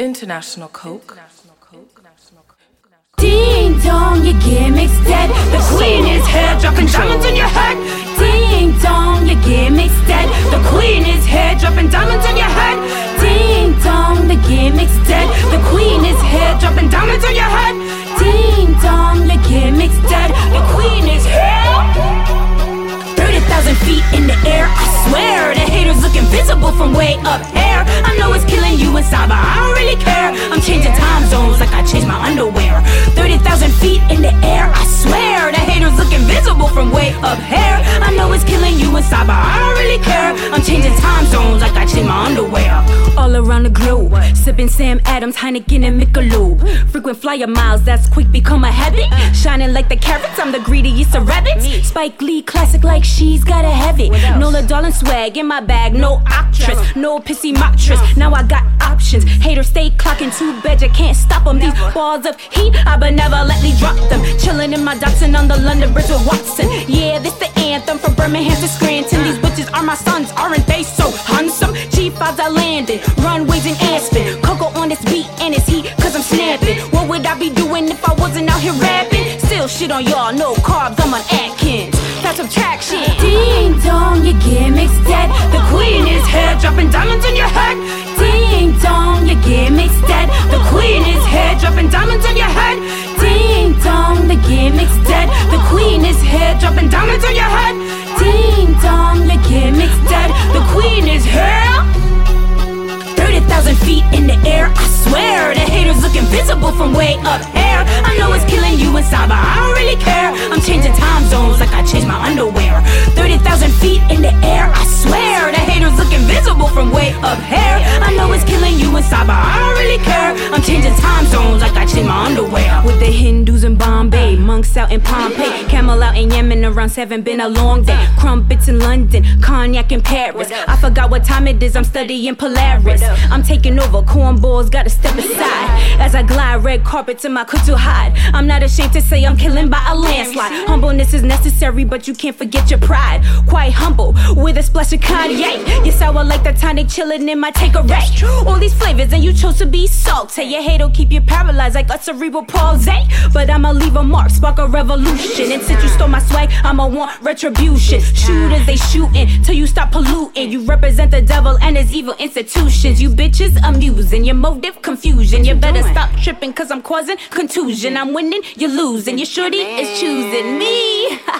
International Coke. Ding dong, your gimmick's dead. The queen is here, dropping diamonds on your head. Ding dong, your gimmick's dead. The queen is here, dropping diamonds on your head. Ding dong, the gimmick's dead. The queen is here, dropping diamonds on your head. Ding dong, your gimmick's dead. The queen is here. 30,000 feet in the air, I swear. The haters look invisible from way up 30,000 feet in the air, I swear. The haters look invisible from way up here. I know it's killing you inside, but I don't really care. I'm changing time zones like I change my underwear. All around the globe, sipping Sam Adams, Heineken, and Michelob. Frequent flyer miles, that's quick become a habit. Shining like the carrots, I'm the greediest of rabbits. Spike Lee classic like she's got a have it. No La Darling swag in my bag, no actress, no pissy mattress. Now I got options. Haters stay clocking, too bad you can't stop them. These balls of heat, I benevolently drop them. Chilling in my Datsun on the London Bridge with Watson. Yeah, this the anthem from Birmingham to Scranton. These bitches are my sons, aren't they? G5s I landed, runways in Aspen. Coco on this beat and it's heat, cause I'm snapping. What would I be doing if I wasn't out here rapping? Still shit on y'all, no carbs, I'm on Atkins. That's subtraction. Ding dong, your gimmick's dead. The queen is here, dropping diamonds on your head. Ding dong, your gimmick's dead. The queen is here, dropping diamonds on your head. Ding dong, the gimmick's dead. The queen is here, dropping diamonds on your head. From way up here. I know it's killing you inside, but I don't really care. I'm changing time zones like I changed my underwear. 30,000 feet in the air, I swear. The haters look invisible from way up here. I know it's killing you inside, but I don't really care. I'm changing time zones like I changed my underwear. With the Hindus in Bombay, monks out in Pompeii, camel out in Yemen around seven. Been a long day. Crumpets in London, cognac in Paris. I forgot what time it is. I'm studying Polaris. I'm taking over. Cornballs gotta step aside as I glide red carpet to my kutu hide. I'm not ashamed to say I'm killing by a landslide. Humbleness is necessary, but you can't forget your pride. Quite humble with a splash of Kanye. You sour like the tonic chilling in my take away. All these flavors, and you chose to be salt. salty. Your hate will keep you paralyzed like a cerebral palsy. But I'ma leave a mark, spark a revolution. And since you stole my swag, I'ma want retribution. Shooters, they shooting till you stop polluting. You represent the devil and his evil institutions. You bitches amusing, your motive confusion. You better stop tripping, cause I'm causing contusion. I'm winning, you're losing. Your shorty is choosing me.